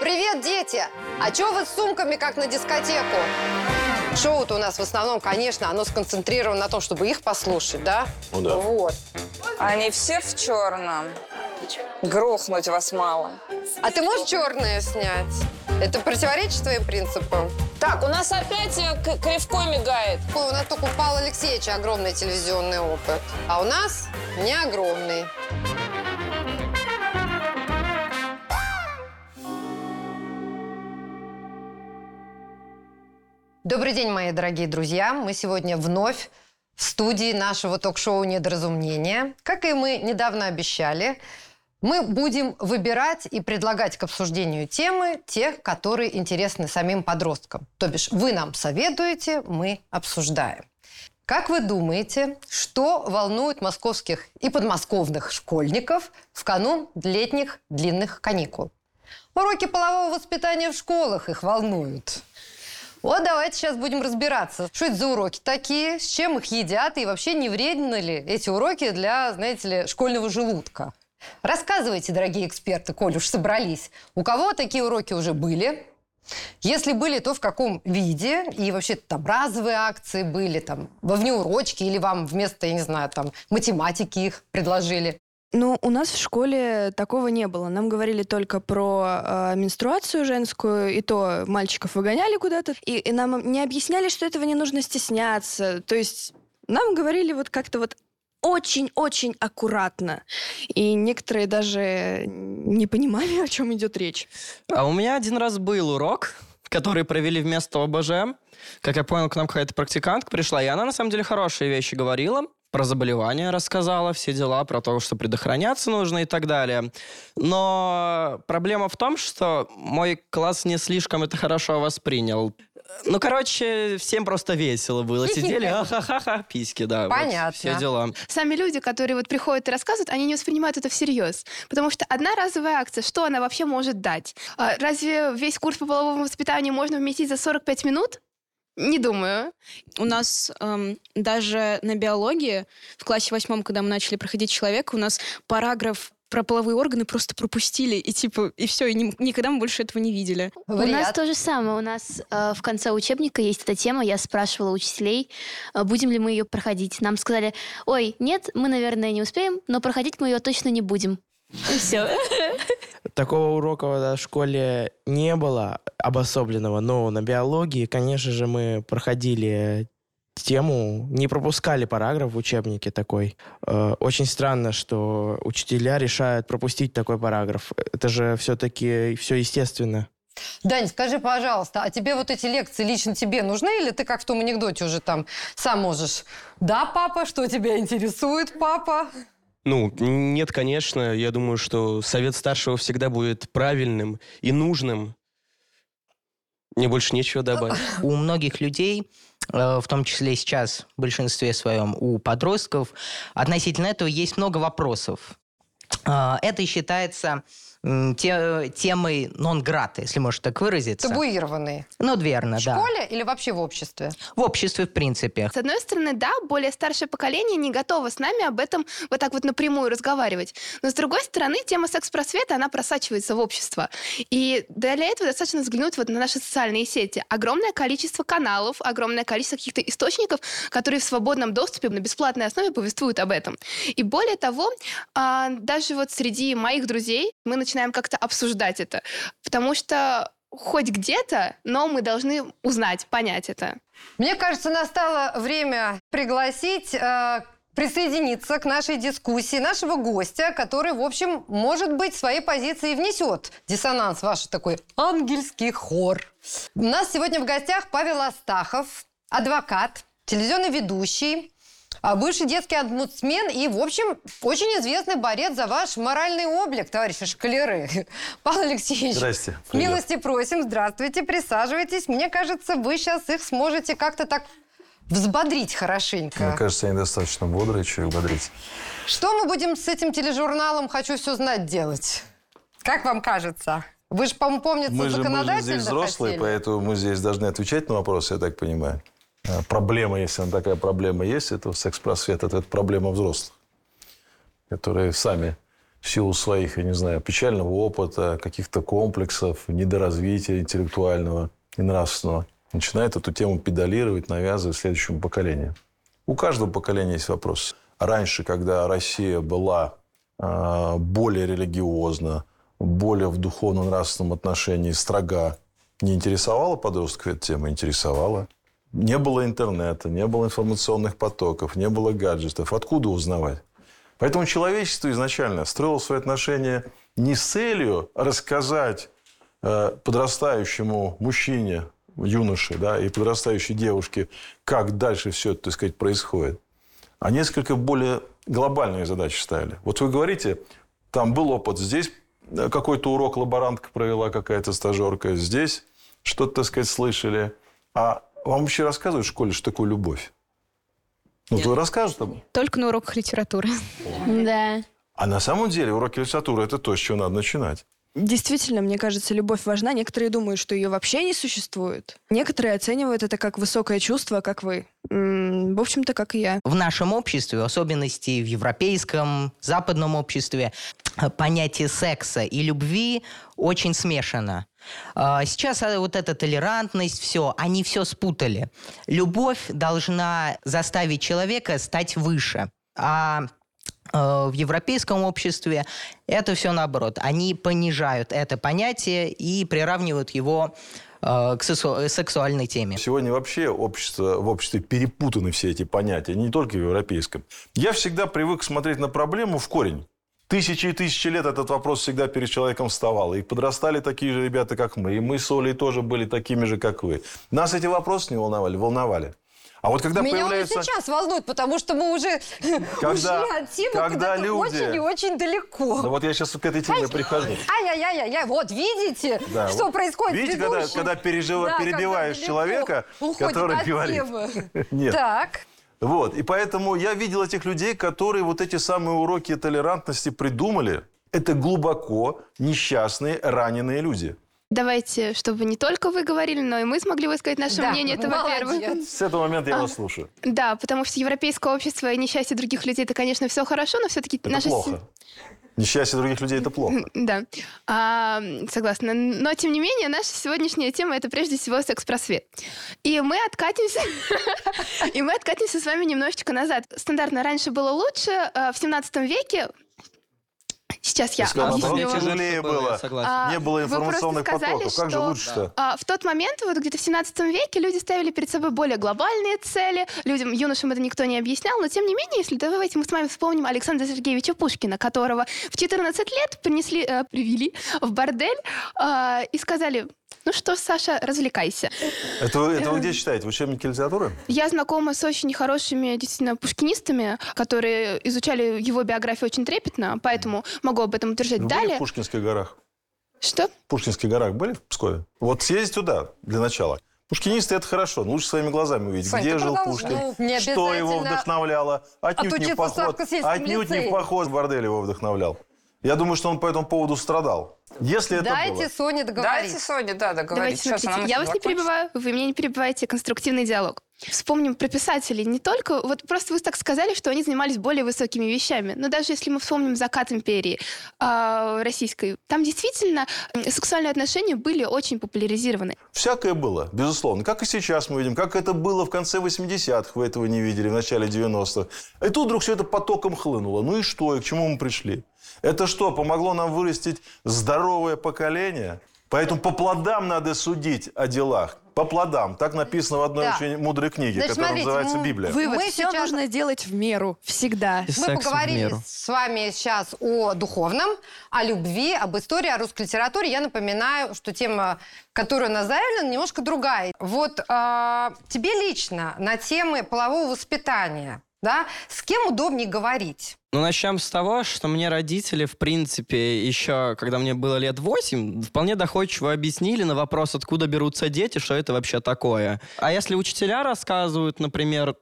Привет, дети! А чё вы с сумками, как на дискотеку? Шоу-то у нас в основном, конечно, оно сконцентрировано на том, чтобы их послушать, да? Ну да. Вот. Они все в черном. Грохнуть вас мало. А ты можешь черное снять? Это противоречит твоим принципам? Так, у нас опять э, к- кривко мигает. Ой, У нас только у Павла Алексеевича огромный телевизионный опыт, а у нас не огромный. Добрый день, мои дорогие друзья. Мы сегодня вновь в студии нашего ток-шоу «Недоразумение». Как и мы недавно обещали, мы будем выбирать и предлагать к обсуждению темы, тех, которые интересны самим подросткам. То бишь, вы нам советуете, мы обсуждаем. Как вы думаете, что волнует московских и подмосковных школьников в канун летних длинных каникул? Уроки полового воспитания в школах их волнуют. Вот давайте сейчас будем разбираться, что это за уроки такие, с чем их едят и вообще не вредны ли эти уроки для, знаете ли, школьного желудка. Рассказывайте, дорогие эксперты, коль уж собрались, у кого такие уроки уже были? Если были, то в каком виде? И вообще там разовые акции были, там, во внеурочке, или вам вместо, я не знаю, там, математики их предложили? Ну, у нас в школе такого не было. Нам говорили только про э, менструацию женскую, и то мальчиков выгоняли куда-то. И, и нам не объясняли, что этого не нужно стесняться. То есть нам говорили вот как-то вот очень-очень аккуратно. И некоторые даже не понимали, о чем идет речь. А у меня один раз был урок, который провели вместо ОБЖ. Как я понял, к нам какая-то практикантка пришла, и она на самом деле хорошие вещи говорила. Про заболевания рассказала, все дела, про то, что предохраняться нужно и так далее. Но проблема в том, что мой класс не слишком это хорошо воспринял. Ну, короче, всем просто весело было. Сидели, ха-ха-ха, письки, да. вот, Понятно. все дела. Сами люди, которые вот приходят и рассказывают, они не воспринимают это всерьез. Потому что одна разовая акция, что она вообще может дать? А, Разве весь курс по половому воспитанию можно вместить за 45 минут? Не думаю. У нас эм, даже на биологии в классе восьмом, когда мы начали проходить человека, у нас параграф про половые органы просто пропустили, и типа, и все, и ни- никогда мы больше этого не видели. У нас Вариант. то же самое. У нас э, в конце учебника есть эта тема. Я спрашивала учителей, э, будем ли мы ее проходить. Нам сказали, ой, нет, мы, наверное, не успеем, но проходить мы ее точно не будем. И все. Такого урока в школе не было обособленного, но на биологии, конечно же, мы проходили тему, не пропускали параграф в учебнике такой. Э, Очень странно, что учителя решают пропустить такой параграф. Это же все-таки все естественно. Дань, скажи, пожалуйста, а тебе вот эти лекции лично тебе нужны, или ты как в том анекдоте уже там сам можешь? Да, папа, что тебя интересует, папа? Ну, нет, конечно. Я думаю, что совет старшего всегда будет правильным и нужным. Мне больше нечего добавить. у многих людей, э, в том числе сейчас в большинстве своем у подростков, относительно этого есть много вопросов. Э, Это считается те- темой нон-грата, если можно так выразиться. Табуированные. Ну, верно, В да. школе или вообще в обществе? В обществе, в принципе. С одной стороны, да, более старшее поколение не готово с нами об этом вот так вот напрямую разговаривать. Но с другой стороны, тема секс-просвета, она просачивается в общество. И для этого достаточно взглянуть вот на наши социальные сети. Огромное количество каналов, огромное количество каких-то источников, которые в свободном доступе на бесплатной основе повествуют об этом. И более того, а, даже вот среди моих друзей мы начинаем как-то обсуждать это. Потому что хоть где-то, но мы должны узнать, понять это. Мне кажется, настало время пригласить э, присоединиться к нашей дискуссии нашего гостя, который, в общем, может быть, своей позиции внесет диссонанс, ваш такой ангельский хор. У нас сегодня в гостях Павел Астахов, адвокат, телевизионный ведущий, бывший детский омбудсмен и, в общем, очень известный борец за ваш моральный облик, товарищи шкалеры. Павел Алексеевич, Здрасте. Привет. милости просим, здравствуйте, присаживайтесь. Мне кажется, вы сейчас их сможете как-то так взбодрить хорошенько. Мне кажется, они достаточно бодрые, что их бодрить. Что мы будем с этим тележурналом «Хочу все знать» делать? Как вам кажется? Вы же, по-моему, помнится, Мы же, мы же здесь взрослые, хотели. поэтому мы здесь должны отвечать на вопросы, я так понимаю. А, Проблема, если она такая проблема есть, это секс-просвет, это, это проблема взрослых, которые сами в силу своих, я не знаю, печального опыта, каких-то комплексов, недоразвития интеллектуального и нравственного, начинает эту тему педалировать, навязывать следующему поколению. У каждого поколения есть вопрос. Раньше, когда Россия была э, более религиозна, более в духовно-нравственном отношении строга, не интересовала подростков эта тема? Интересовала. Не было интернета, не было информационных потоков, не было гаджетов. Откуда узнавать? Поэтому человечество изначально строило свои отношения не с целью рассказать э, подрастающему мужчине, юноше да, и подрастающей девушке, как дальше все это, так сказать, происходит, а несколько более глобальные задачи ставили. Вот вы говорите, там был опыт, здесь какой-то урок лаборантка провела, какая-то стажерка, здесь что-то, так сказать, слышали. А вам вообще рассказывают в школе, что такое любовь? Ну, то расскажут там. Только на уроках литературы. Да. А на самом деле уроки литературы – это то, с чего надо начинать. Действительно, мне кажется, любовь важна. Некоторые думают, что ее вообще не существует. Некоторые оценивают это как высокое чувство, как вы. М, В общем-то, как и я. В нашем обществе, в особенности в европейском, западном обществе, понятие секса и любви очень смешано. А, Сейчас э, вот эта толерантность, все, они все спутали. Любовь должна заставить человека стать выше. А э, в европейском обществе это все наоборот. Они понижают это понятие и приравнивают его э, к сексу- сексуальной теме. Сегодня вообще общество, в обществе перепутаны все эти понятия, не только в европейском. Я всегда привык смотреть на проблему в корень. Тысячи и тысячи лет этот вопрос всегда перед человеком вставал. И подрастали такие же ребята, как мы. И мы с Олей тоже были такими же, как вы. Нас эти вопросы не волновали? Волновали. А вот когда Меня появляется... он и сейчас волнует, потому что мы уже Когда- ушли от темы когда люди- очень и очень далеко. Ну вот я сейчас к этой теме прихожу. Ай-яй-яй-яй, вот видите, Да, что вот происходит Видите, когда, когда пережива- Да, когда перебиваешь далеко человека, уходит который от говорит. Нет. Так. Вот. И поэтому я видел этих людей, которые вот эти самые уроки толерантности придумали. Это глубоко несчастные, раненые люди. Давайте, чтобы не только вы говорили, но и мы смогли высказать наше Да, мнение. Это во-первых. С этого момента я А. вас слушаю. Да, потому что европейское общество и несчастье других людей, это, конечно, все хорошо, но все-таки Это наша... плохо. Несчастье других людей – это плохо. Да, А, согласна. Но, тем не менее, наша сегодняшняя тема – это прежде всего секс-просвет. И мы откатимся... И мы откатимся с вами немножечко назад. Стандартно раньше было лучше. а, В 17 веке Сейчас я наоборот, объясню. тяжелее Было. А, Не было информационных сказали, потоков. Как же лучше-то? А, в тот момент, вот где-то в 17 веке, люди ставили перед собой более глобальные цели. Людям, юношам это никто не объяснял. Но тем не менее, если давайте мы с вами вспомним Александра Сергеевича Пушкина, которого в 14 лет принесли, э, привели в бордель э, и сказали, ну что, Саша, развлекайся. Это, вы- это вы где читаете? В учебнике литературы? Я знакома с очень хорошими, действительно, пушкинистами, которые изучали его биографию очень трепетно, поэтому могу об этом утверждать Вы были в далее. Пушкинских горах? Что? В Пушкинских горах были в Пскове? Вот съездить туда для начала. Пушкинисты это хорошо, но лучше своими глазами увидеть, Сань, где жил продолжай. Пушкин, Ну, не что его вдохновляло. Отнюдь не поход, отнюдь не поход в бордель его вдохновлял. Я думаю, что он по этому поводу страдал. Если это Дайте было. Соне договорить. Дайте Соне, да, договорить. Давайте Сейчас смотрите, она я мысль вас не закончит. перебиваю, вы меня не перебиваете, конструктивный диалог. Вспомним про писателей. Не только... Вот просто вы так сказали, что они занимались более высокими вещами. Но даже если мы вспомним «Закат империи» а, российской, там действительно сексуальные отношения были очень популяризированы. Всякое было, безусловно. Как и сейчас мы видим, как это было в конце 80-х, вы этого не видели, в начале 90-х. И тут вдруг все это потоком хлынуло. Ну и что, и к чему мы пришли? Это что, помогло нам вырастить здоровое поколение? Поэтому по плодам надо судить о делах. По плодам. Так написано в одной Да. очень мудрой книге, Значит, которая смотрите, называется м, Библия. Вывод. Мы Все сейчас- нужно делать в меру. Всегда. И Мы поговорили с вами сейчас о духовном, о любви, об истории, о русской литературе. Я напоминаю, что тема, которая у нас заявлена, немножко другая. Вот а, тебе лично на темы полового воспитания, да, с кем удобнее говорить? Ну, начнем с того, что мне родители, в принципе, еще, когда мне было лет 8, вполне доходчиво объяснили на вопрос, откуда берутся дети, что это вообще такое. А если учителя рассказывают, например,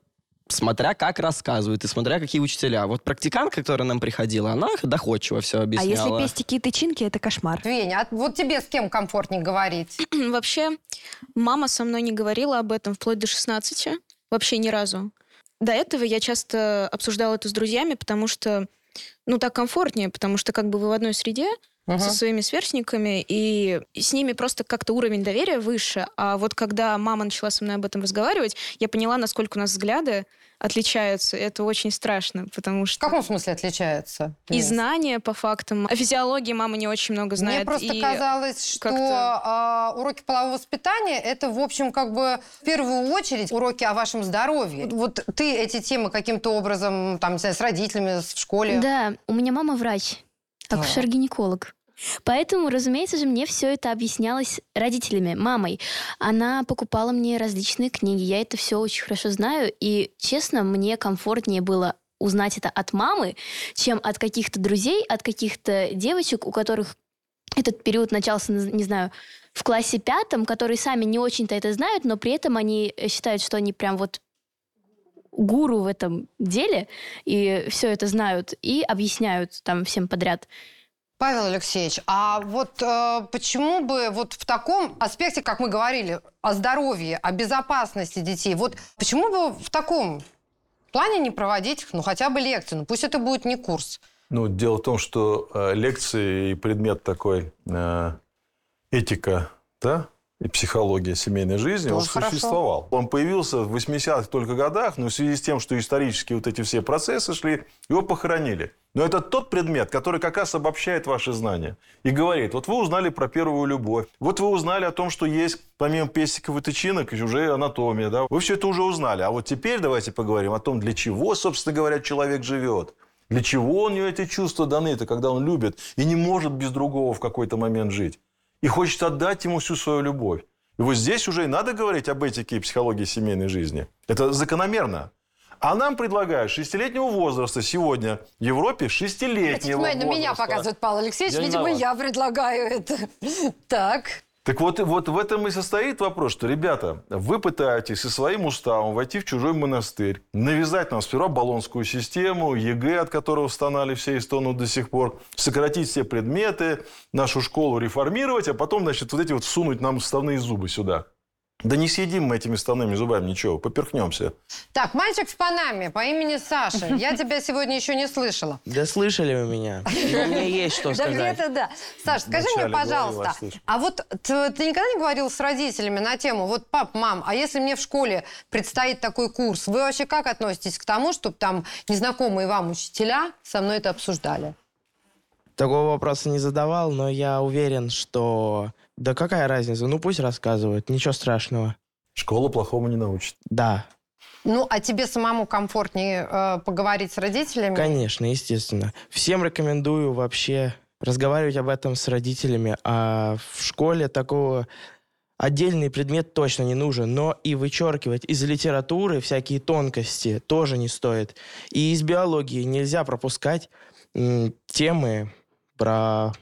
смотря как рассказывают и смотря какие учителя. Вот практикантка, которая нам приходила, она доходчиво все А объясняла. если пестики и тычинки, это кошмар. Веня, а вот тебе с кем комфортнее говорить? Вообще, мама со мной не говорила об этом вплоть до 16. Вообще ни разу. До этого я часто обсуждала это с друзьями, потому что ну, так комфортнее, потому что как бы вы в одной среде, Мгм. со своими сверстниками, и с ними просто как-то уровень доверия выше. А вот когда мама начала со мной об этом разговаривать, я поняла, насколько у нас взгляды отличаются. Это очень страшно, потому что... В каком смысле отличаются? И знания по фактам. О физиологии мама не очень много знает. Мне просто и казалось, что а, уроки полового воспитания это, в общем, как бы в первую очередь уроки о вашем здоровье. Вот ты эти темы каким-то образом, там, не знаю, с родителями, с- в школе. Да, у меня мама врач, акушер-гинеколог. Поэтому, разумеется же, мне все это объяснялось родителями, мамой. Она покупала мне различные книги, я это все очень хорошо знаю, и, честно, мне комфортнее было узнать это от мамы, чем от каких-то друзей, от каких-то девочек, у которых этот период начался, не знаю, в классе пятом, которые сами не очень-то это знают, но при этом они считают, что они прям вот гуру в этом деле и все это знают и объясняют там всем подряд. Павел Алексеевич, а вот э, почему бы вот в таком аспекте, как мы говорили, о здоровье, о безопасности детей, вот почему бы в таком плане не проводить, ну, хотя бы лекции, ну, пусть это будет не курс. Ну, дело в том, что э, лекции и предмет такой э, этика, да, и психология семейной жизни, Тоже он хорошо. существовал. Он появился в 80-х только годах, но в связи с тем, что исторически вот эти все процессы шли, его похоронили. Но это тот предмет, который как раз обобщает ваши знания. И говорит, вот вы узнали про первую любовь, вот вы узнали о том, что есть помимо пестиков и тычинок уже анатомия, да, вы все это уже узнали. А вот теперь давайте поговорим о том, для чего, собственно говоря, человек живет. Для чего у него эти чувства даны, это когда он любит и не может без другого в какой-то момент жить. И хочет отдать ему всю свою любовь. И вот здесь уже и надо говорить об этике и психологии семейной жизни. Это закономерно. А нам предлагают шестилетнего возраста сегодня в Европе шестилетнего Внимание, на меня возраста. показывает Павел Алексеевич, Я видимо, я предлагаю это. Так. Так вот, вот в этом и состоит вопрос, что, ребята, вы пытаетесь со своим уставом войти в чужой монастырь, навязать нам сперва Болонскую систему, ЕГЭ, от которого стонали все и стонут до сих пор, сократить все предметы, нашу школу реформировать, а потом, значит, вот эти вот всунуть нам вставные зубы сюда. Да не съедим мы этими вставными зубами ничего, поперхнемся. Так, мальчик в Панаме по имени Саша. Я тебя сегодня еще не слышала. Да слышали вы меня? Но мне есть что Да сказать. где-то да. Саш, скажи мне, пожалуйста, а вот ты никогда не говорил с родителями на тему, вот, пап, мам, а если мне в школе предстоит такой курс, вы вообще как относитесь к тому, чтобы там незнакомые вам учителя со мной это обсуждали? Такого вопроса не задавал, но я уверен, что... Да какая разница? Ну пусть рассказывают, ничего страшного. Школа плохому не научит. Да, Ну, а тебе самому комфортнее э, поговорить с родителями? конечно, естественно. Всем рекомендую вообще разговаривать об этом с родителями. А в школе такого отдельный предмет точно не нужен. Но и вычеркивать из литературы всякие тонкости тоже не стоит. И из биологии нельзя пропускать м, темы про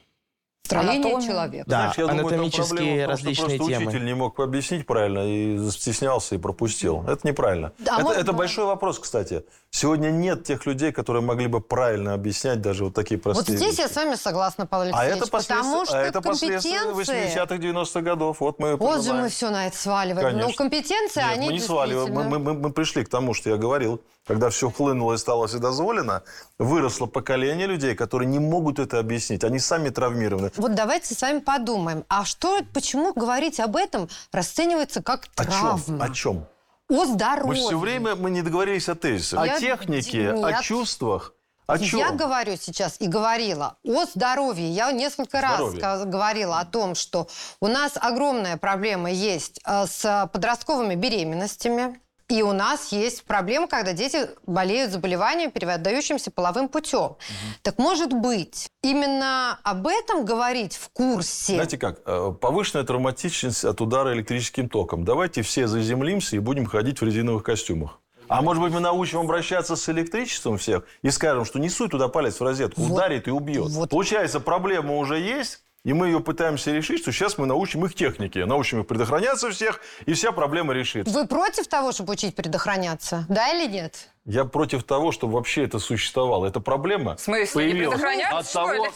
Строение Анатомия. человека. Да, Знаешь, я думаю, анатомические проблема том, что различные просто темы. учитель не мог объяснить правильно и застеснялся и пропустил. Это неправильно. Да, это, может, это да. большой вопрос, кстати. Сегодня нет тех людей, которые могли бы правильно объяснять даже вот такие Вот простые здесь я вещи. с вами согласна, Павел А Алексеевич, это последствия, потому что а это компетенции... 80-х, 90-х годов. Вот мы Вот же мы все на это сваливаем. Конечно. Ну, компетенции, Нет, они мы не сваливаем. Мы, мы- мы- мы пришли к тому, что я говорил. Когда все хлынуло и стало вседозволено, выросло поколение людей, которые не могут это объяснить. Они сами травмированы. Вот давайте с вами подумаем, а что, почему говорить об этом расценивается как О травма? чем? О чем? О здоровье. Мы все время мы не договорились о тезисах. Я- О технике, Нет. о чувствах. О чем? Я говорю сейчас и говорила о здоровье. Я несколько Здоровье. раз говорила о том, что у нас огромная проблема есть э, с подростковыми беременностями. И у нас есть проблема, когда дети болеют заболеванием, передающимся половым путем. Так может быть, именно об этом говорить в курсе? Знаете как? э, Повышенная травматичность от удара электрическим током. Давайте все заземлимся и будем ходить в резиновых костюмах. А может быть, мы научим обращаться с электричеством всех и скажем, что не суй туда палец в розетку, Вот. ударит и убьет. Вот. Получается, проблема уже есть, и мы ее пытаемся решить, что сейчас мы научим их технике, научим их предохраняться всех, и вся проблема решится. Вы против того, чтобы учить предохраняться? Да или нет? Я против того, чтобы вообще это существовало. Эта проблема В смысле, не появилась предохраняться, от того,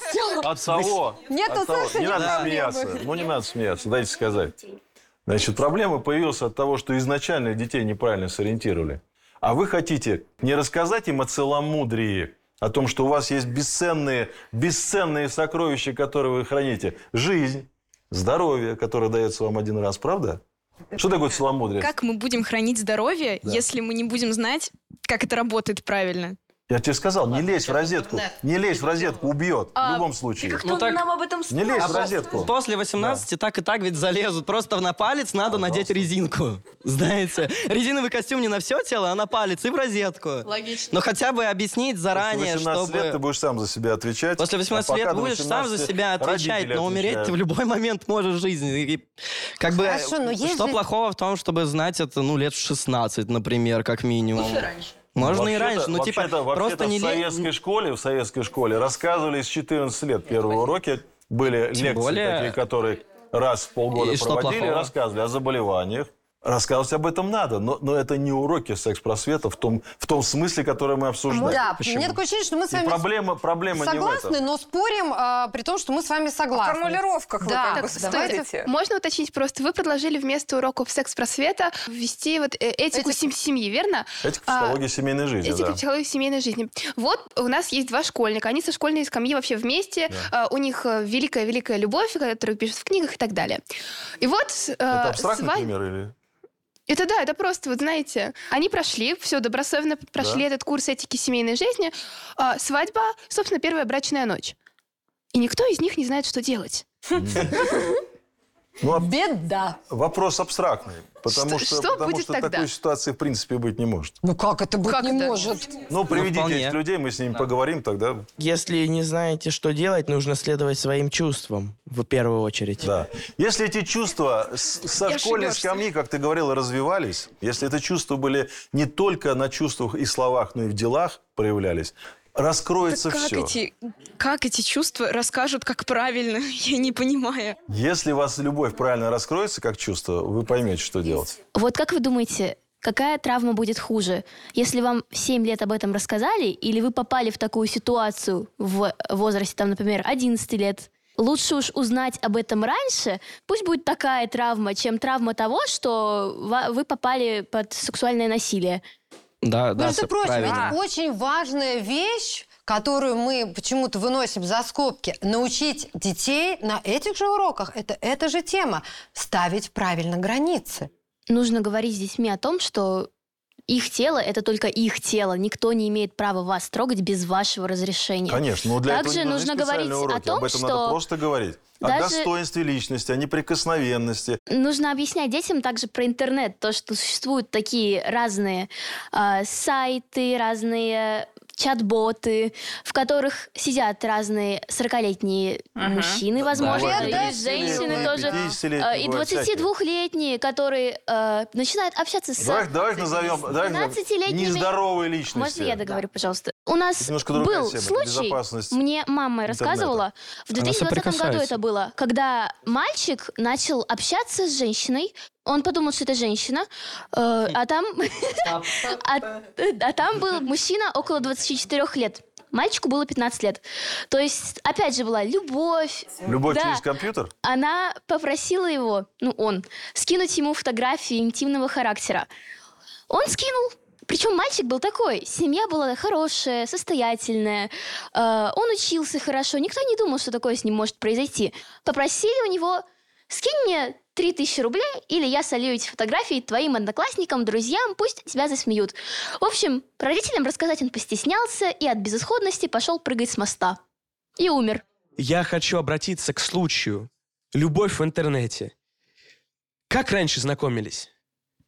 от того, Нет, от у того- не надо смеяться, ну не надо смеяться, дайте сказать. Значит, проблема появилась от того, что изначально детей неправильно сориентировали. А вы хотите не рассказать им о целомудрии о том, что у вас есть бесценные, бесценные сокровища, которые вы храните. Жизнь, здоровье, которое дается вам один раз, правда? Что такое целомудрие? Как мы будем хранить здоровье, Да. если мы не будем знать, как это работает правильно? Я тебе сказал, не лезь в розетку. Не лезь в розетку, убьет. В любом случае. Ну так об этом Не лезь в а розетку. после 18 так и так ведь залезут. Просто на палец надо надеть резинку. Знаете, резиновый костюм не на все тело, а на палец и в розетку. Логично. Но хотя бы объяснить После заранее, 18 лет ты чтобы... будешь сам за себя отвечать. После 18 а лет будешь сам за 18 себя отвечать, но умереть ты в любой момент можешь в жизни. И как бы, Хорошо, но есть что же- плохого в том, чтобы знать это, ну, лет в 16, например, как минимум? Можно и Вообще-то- раньше, ну, типа, вообще-то- просто не в советской школе, в советской школе рассказывали с 14 лет первые уроки. Были Тем лекции более- такие, которые раз в полгода И проводили, рассказывали о заболеваниях. Рассказывать об этом надо, но, но это не уроки секс-просвета в том, в том смысле, который мы обсуждаем. Да, Почему? мне такое ощущение, что мы с И вами проблема, проблема не в согласны, этом. но спорим, а, при том, что мы с вами О согласны. формулировках вы Да, как бы так, давайте спорите. Можно уточнить просто, вы предложили вместо уроков секс-просвета ввести вот э, этику сем- семьи, верно? Этика А, психологии семейной жизни, Этика да. психологии семейной жизни. Вот у нас есть два школьника, они со школьной скамьи вообще вместе, а, у них э, великая-великая любовь, которую пишут в книгах и так далее. И вот... э, Это абстрактный свадьба- пример или... Это да, это просто, вот знаете, они прошли, все добросовестно прошли Да. этот курс этики семейной жизни. А, свадьба, собственно, первая брачная ночь. И никто из них не знает, что делать. Ну, а Беда. вопрос абстрактный, потому Что- что, что потому будет что тогда? такой ситуации в принципе быть не может. Ну как это быть Как не это? может? Ну, приведите вполне. этих людей, мы с ними поговорим тогда. Если не знаете, что делать, нужно следовать своим чувствам в первую очередь. Да. Если эти чувства с- со И школьной ошибешься. скамьи, как ты говорила, развивались, если это чувства были не только на чувствах и словах, но и в делах проявлялись, раскроется как все. эти, как эти чувства расскажут, как правильно? Я не понимаю. Если у вас любовь правильно раскроется как чувство, вы поймете, что делать. Вот как вы думаете, какая травма будет хуже? Если вам в 7 лет об этом рассказали, или вы попали в такую ситуацию в возрасте, там, например, 11 лет? Лучше уж узнать об этом раньше, пусть будет такая травма, чем травма того, что вы попали под сексуальное насилие. Да, да, Между прочим, правильно. ведь очень важная вещь, которую мы почему-то выносим за скобки, научить детей на этих же уроках, это эта же тема, ставить правильно границы. Нужно говорить с детьми о том, что их тело – это только их тело. Никто не имеет права вас трогать без вашего разрешения. Конечно, но для Также этого нужно говорить специальные о уроки. том, Об этом что надо просто говорить. О даже- достоинстве личности, о неприкосновенности. Нужно объяснять детям также про интернет, то, что существуют такие разные а, сайты, разные чат-боты, в которых сидят разные 40-летние мужчины, возможно, Да, и да, женщины 50-летние, тоже, 50-летние а, и бывают всякие. 22-летние, которые э, начинают общаться с Давай, давай назовем давай назовем 12-летними. нездоровые личности. Можно я договорю, пожалуйста? У нас был тема, случай, мне мама интернета. рассказывала, в Она 2020 году это было, когда мальчик начал общаться с женщиной, он подумал, что это женщина, э, а там, а, а там был мужчина около 24 лет. Мальчику было 15 лет. То есть, опять же, была любовь. Любовь Да. через компьютер? Она попросила его, ну он, скинуть ему фотографии интимного характера. Он скинул. Причем мальчик был такой, семья была хорошая, состоятельная, э, он учился хорошо, никто не думал, что такое с ним может произойти. Попросили у него, скинь мне 3000 рублей, или я солью эти фотографии твоим одноклассникам, друзьям, пусть тебя засмеют. В общем, родителям рассказать он постеснялся и от безысходности пошел прыгать с моста. И умер. Я хочу обратиться к случаю. Любовь в интернете. Как раньше знакомились?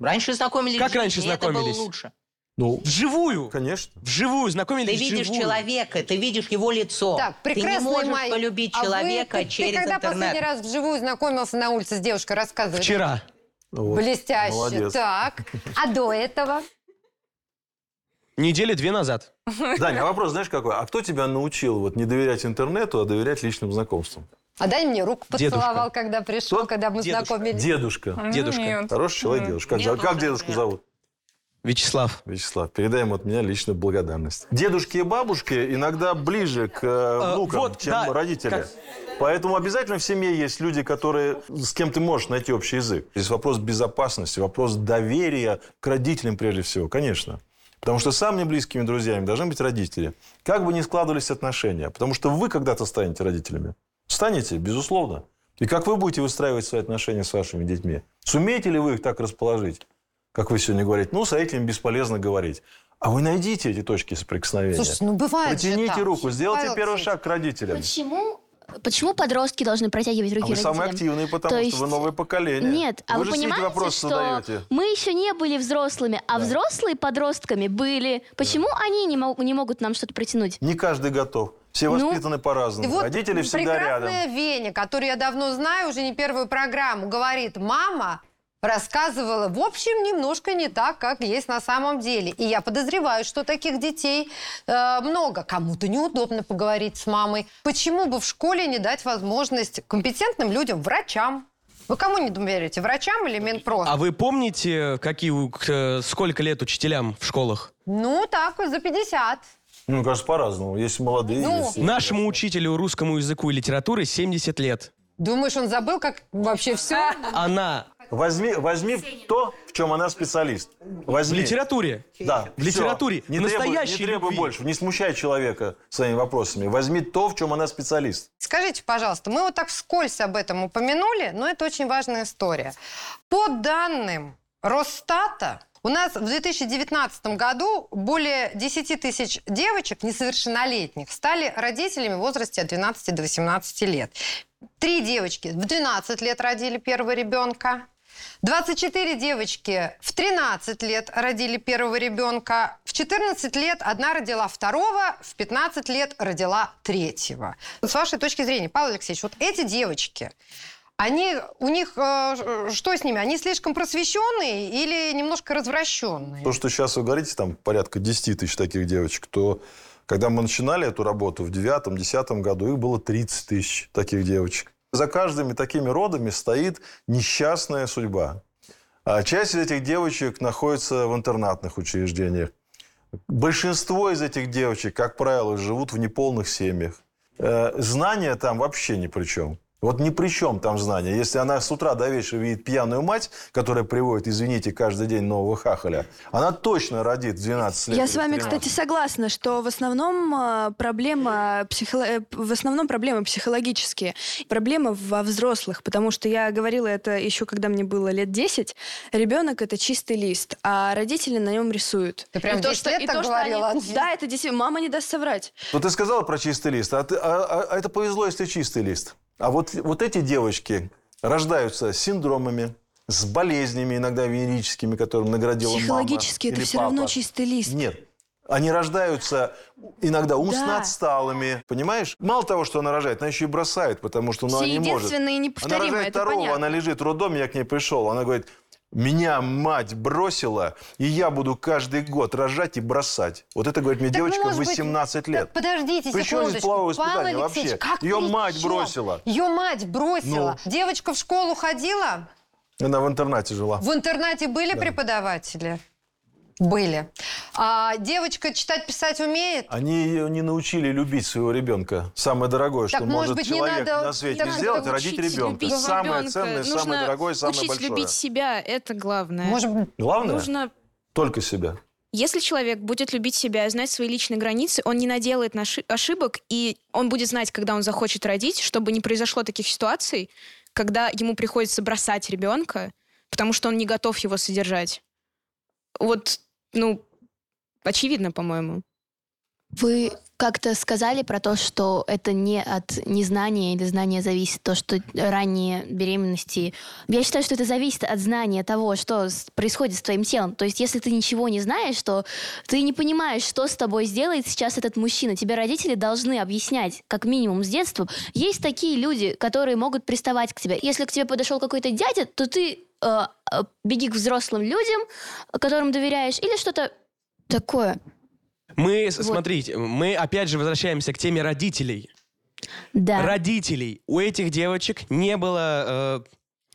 Раньше знакомились Как раньше и это было знакомились? лучше. Ну, Вживую. конечно. Вживую знакомились Ты видишь вживую. человека, ты видишь его лицо. Так, ты не можешь май. полюбить А вы- человека ты, ты через когда интернет. последний раз вживую знакомился на улице с девушкой? Рассказывай. Вчера. Вот. Блестяще. Молодец. Так. А до этого? Недели две назад. Даня, а вопрос знаешь какой? А кто тебя научил вот не доверять интернету, а доверять личным знакомствам? А дай мне руку Дедушка. поцеловал, когда пришел, Кто? когда мы Дедушка. знакомились. Дедушка. Дедушка. Нет. Хороший человек дедушка. Как, зовут? как дедушку зовут? Вячеслав. Вячеслав, передай ему от меня личную благодарность. Дедушки и бабушки иногда ближе к э, внукам, вот, чем да, родители. как- Поэтому обязательно в семье есть люди, которые, с кем ты можешь найти общий язык. Здесь вопрос безопасности, вопрос доверия к родителям прежде всего, конечно. Потому что самыми близкими друзьями должны быть родители. Как бы ни складывались отношения. Потому что вы когда-то станете родителями. Станете, безусловно. И как вы будете выстраивать свои отношения с вашими детьми? Сумеете ли вы их так расположить, как вы сегодня говорите? Ну, с родителями бесполезно говорить. А вы найдите эти точки соприкосновения. Слушайте, ну бывает же Протяните так. руку, сделайте Павел первый Алексеевич, шаг к родителям. Почему, почему подростки должны протягивать А руки вы самые родителям? активные, потому То что вы есть- новое поколение. Нет, а вы, вы, же понимаете, вопросы что задаете. мы еще не были взрослыми, а взрослые подростками были. Почему они не, мо- не могут нам что-то протянуть? Не каждый готов. Все Ну, воспитаны И по-разному. вот Родители всегда прекрасная рядом. Веня, которую я давно знаю, уже не первую программу, говорит, мама рассказывала, в общем, немножко не так, как есть на самом деле. И я подозреваю, что таких детей э, много. Кому-то неудобно поговорить с мамой. Почему бы в школе не дать возможность компетентным людям, врачам? Вы кому не доверяете, врачам или Минпрос? А вы помните, какие, сколько лет учителям в школах? Ну, так, за 50. Ну, кажется, по-разному. Есть молодые, Ну. есть... Нашему учителю русскому языку и литературы 70 лет. Думаешь, он забыл, как вообще все? Она Возьми, возьми то, в чем она специалист. в Возьми. литературе. Да, В всё. литературе. Не в требуй, настоящей не требуй любви. больше. Не смущай человека своими вопросами. Возьми то, в чем она специалист. Скажите, пожалуйста, мы вот так вскользь об этом упомянули, но это очень важная история. По данным Росстата, у нас в 2019 году более 10 тысяч девочек несовершеннолетних стали родителями в возрасте от 12 до 18 лет. Три девочки в 12 лет родили первого ребенка. 24 девочки в 13 лет родили первого ребенка. В 14 лет одна родила второго, в 15 лет родила третьего. С вашей точки зрения, Павел Алексеевич, вот эти девочки, они, у них, э, что с ними? Они слишком просвещенные или немножко развращенные? То, что сейчас вы говорите, там порядка 10 тысяч таких девочек, то когда мы начинали эту работу в 9-10 году, их было 30 тысяч таких девочек. За каждыми такими родами стоит несчастная судьба. А часть из этих девочек находится в интернатных учреждениях. Большинство из этих девочек, как правило, живут в неполных семьях. Э, Знания там вообще ни при чем. Вот ни при чем там знания. Если она с утра до вечера видит пьяную мать, которая приводит, извините, каждый день нового хахаля, она точно родит в 12 лет. Я с вами, 13. кстати, согласна, что в основном а, проблема психоло- э, в основном проблемы психологические, проблема во взрослых, потому что я говорила это еще когда мне было лет 10. Ребенок это чистый лист, а родители на нем рисуют. Ты прям И то, 10 что- лет и так то, говорила? они- Да, это действительно. Мама не даст соврать. Ну, ты сказала про чистый лист, а, ты- а- а это повезло, если чистый лист. А вот, вот эти девочки рождаются с синдромами, с болезнями, иногда венерическими, которым наградила Психологически мама это или все равно папа. чистый лист. Нет. Они рождаются иногда умственно Да. отсталыми, понимаешь? Мало того, что она рожает, она еще и бросает, потому что ну, она не может. Она рожает это второго, понятно. она лежит в роддоме, я к ней пришел. Она говорит, меня мать бросила, и я буду каждый год рожать и бросать. Вот это, говорит мне Так, девочка быть, 18 лет. Так подождите При чем здесь половое Павел воспитание Алексеевич, вообще? как Ее мать чем? бросила. Ее мать бросила. Ну. Девочка в школу ходила? Она в интернате жила. В интернате были преподаватели? Были. А девочка читать, писать умеет? Они ее не научили любить своего ребенка. Самое дорогое, что Так, может может быть, не человек надо- на свете так сделать, Надо родить ребенка. любить Самое ребенка. ценное, Нужно самое дорогое, самое учить большое. любить себя, это главное. Может Главное, Нужно только себя. Если человек будет любить себя и знать свои личные границы, он не наделает ошибок, и он будет знать, когда он захочет родить, чтобы не произошло таких ситуаций, когда ему приходится бросать ребенка, потому что он не готов его содержать. Вот, ну, очевидно, по-моему. Вы как-то сказали про то, что это не от незнания или знания зависит, то, что ранние беременности... Я считаю, что это зависит от знания того, что происходит с твоим телом. То есть, если ты ничего не знаешь, то ты не понимаешь, что с тобой сделает сейчас этот мужчина. Тебе родители должны объяснять, как минимум с детства. Есть такие люди, которые могут приставать к тебе. Если к тебе подошел какой-то дядя, то ты э, э, беги к взрослым людям, которым доверяешь, или что-то такое. Мы, Вот. смотрите, мы опять же возвращаемся к теме родителей. Да. Родителей. У этих девочек не было э,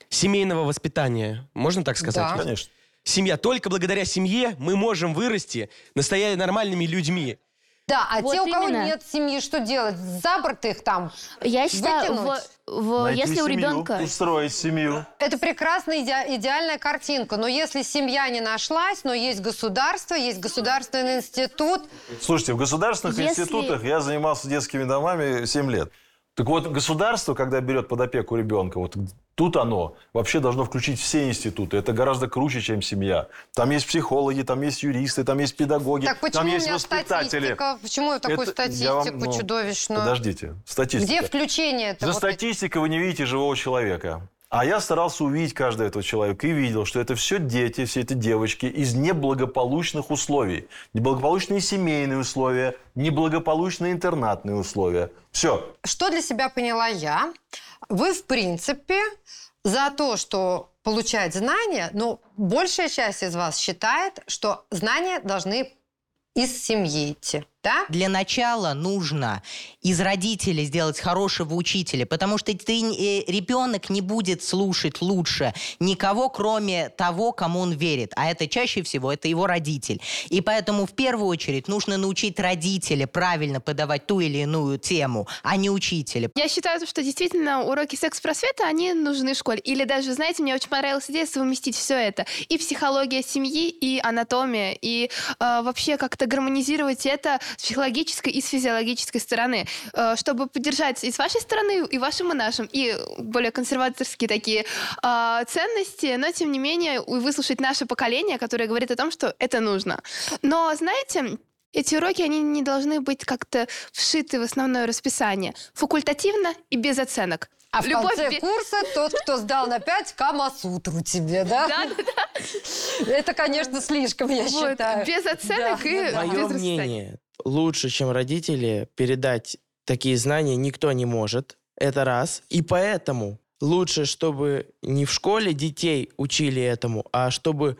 семейного воспитания. Можно так сказать? Да. Конечно. Семья. Только благодаря семье мы можем вырасти, настоящими нормальными людьми. Да, а Вот те, у кого именно. нет семьи, что делать? За борт их там Я считаю, выкинуть? в- в- Найти если у семью, ребенка... Устроить семью. Это прекрасная иде- идеальная картинка. Но если семья не нашлась, но есть государство, есть государственный институт, Слушайте, в государственных Если- институтах я занимался детскими домами 7 лет. Так вот, государство, когда берет под опеку ребенка, вот тут оно вообще должно включить все институты. Это гораздо круче, чем семья. Там есть психологи, там есть юристы, там есть педагоги, так почему там у есть меня воспитатели. статистика? Почему я такую Это я вам, статистику ну, чудовищную? Подождите, статистика. Где включение За этого? статистикой вы не видите живого человека. А я старался увидеть каждого этого человека и видел, что это все дети, все эти девочки из неблагополучных условий. Неблагополучные семейные условия, неблагополучные интернатные условия. Все. Что для себя поняла я? Вы, в принципе, за то, что получать знания, но большая часть из вас считает, что знания должны из семьи идти, да? Для начала нужно из родителей сделать хорошего учителя, потому что ты, э, ребенок не будет слушать лучше никого, кроме того, кому он верит. А это чаще всего это его родитель. И поэтому в первую очередь нужно научить родителя правильно подавать ту или иную тему, а не учителя. Я считаю, что действительно уроки секс-просвета, они нужны в школе. Или даже, знаете, мне очень понравилась идея совместить все это. И психология семьи, и анатомия, и э, вообще как-то гармонизировать это с психологической и с физиологической стороны, э, чтобы поддержать и с вашей стороны, и вашим, и нашим, и более консерваторские такие э, ценности, но тем не менее и выслушать наше поколение, которое говорит о том, что это нужно. Но, знаете, эти уроки, они не должны быть как-то вшиты в основное расписание. Факультативно и без оценок. А в Любовь конце бе- курса тот, кто сдал на 5, Камасутру тебе, да? Да, да, да. Это, конечно, слишком, я Вот, считаю. без оценок Да, и да, без Мое мнение, лучше, чем родители, передать такие знания никто не может. Это раз. И поэтому лучше, чтобы не в школе детей учили этому, а чтобы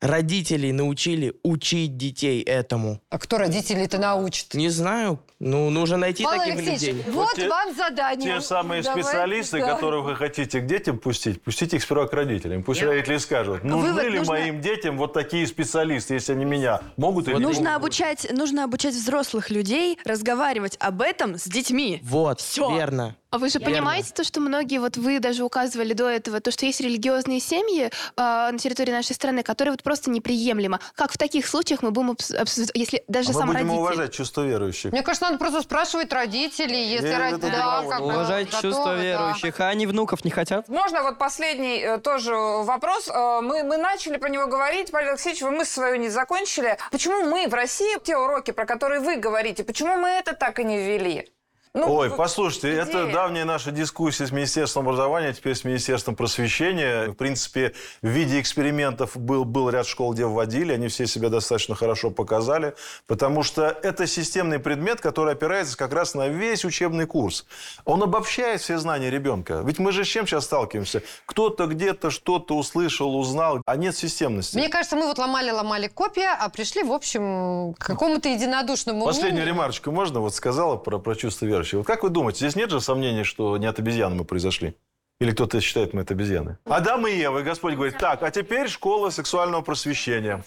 родителей научили учить детей этому. А кто родителей-то научит? Не знаю. Ну, нужно найти Павел таких Алексеевич, людей. вот, Вот те- вам задание. Те самые Давайте, специалисты, да. которых вы хотите к детям пустить, пустите их сперва к родителям. Пусть родители скажут, нужны Вывод ли нужно- моим детям вот такие специалисты, если они меня могут или не Нужно могут? обучать, нужно обучать взрослых людей разговаривать об этом с детьми. Вот, Всё. верно. А вы же Верно. понимаете то, что многие, вот вы даже указывали до этого, то, что есть религиозные семьи э, на территории нашей страны, которые вот просто неприемлемо. Как в таких случаях мы будем, обс- обс- если даже А мы сам будем родитель... уважать чувство верующих. Мне кажется, надо просто спрашивать родителей, если Я родители да, как бы Уважать готовы, чувства да. верующих, а они внуков не хотят? Можно вот последний э, тоже вопрос. Э, мы, мы начали про него говорить, Павел Алексеевич, вы мысль свою не закончили. Почему мы в России, те уроки, про которые вы говорите, почему мы это так и не ввели? Ну, Ой, послушайте, идея. это давняя наша дискуссия с Министерством образования, теперь с Министерством просвещения. В принципе, в виде экспериментов был, был ряд школ, где вводили, они все себя достаточно хорошо показали, потому что это системный предмет, который опирается как раз на весь учебный курс. Он обобщает все знания ребенка. Ведь мы же с чем сейчас сталкиваемся? Кто-то где-то что-то услышал, узнал, а нет системности. Мне кажется, мы вот ломали-ломали копья, а пришли, в общем, к какому-то единодушному Последнюю мнению. ремарочку можно? Вот сказала про, про чувство верующих. Вот как вы думаете, здесь нет же сомнений, что не от обезьяны мы произошли? Или кто-то считает, мы это обезьяны? Адам и Ева, и Господь говорит, так, а теперь школа сексуального просвещения.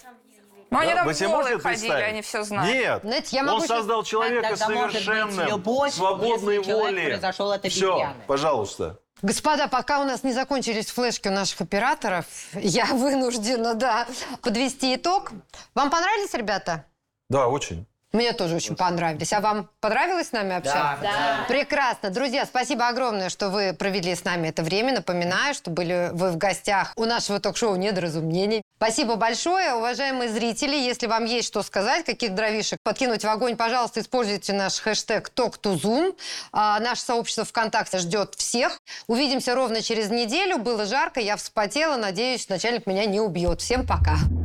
Ну, они Да, там вы себе голые можете ходили, представить? они все знают. Нет, Знаете, я он могу сейчас- создал человека совершенным, любовь, свободной воли. Все, пожалуйста. Господа, пока у нас не закончились флешки у наших операторов, я вынуждена, да, подвести итог. Вам понравились, ребята? Да, очень. Мне тоже очень понравились. А вам понравилось с нами общаться? Да. Прекрасно. Друзья, спасибо огромное, что вы провели с нами это время. Напоминаю, что были вы в гостях у нашего ток-шоу «Недоразумений». Спасибо большое, уважаемые зрители. Если вам есть что сказать, каких дровишек подкинуть в огонь, пожалуйста, используйте наш хэштег TalkToZoom. А, наше сообщество ВКонтакте ждет всех. Увидимся ровно через неделю. Было жарко, я вспотела. Надеюсь, начальник меня не убьет. Всем пока.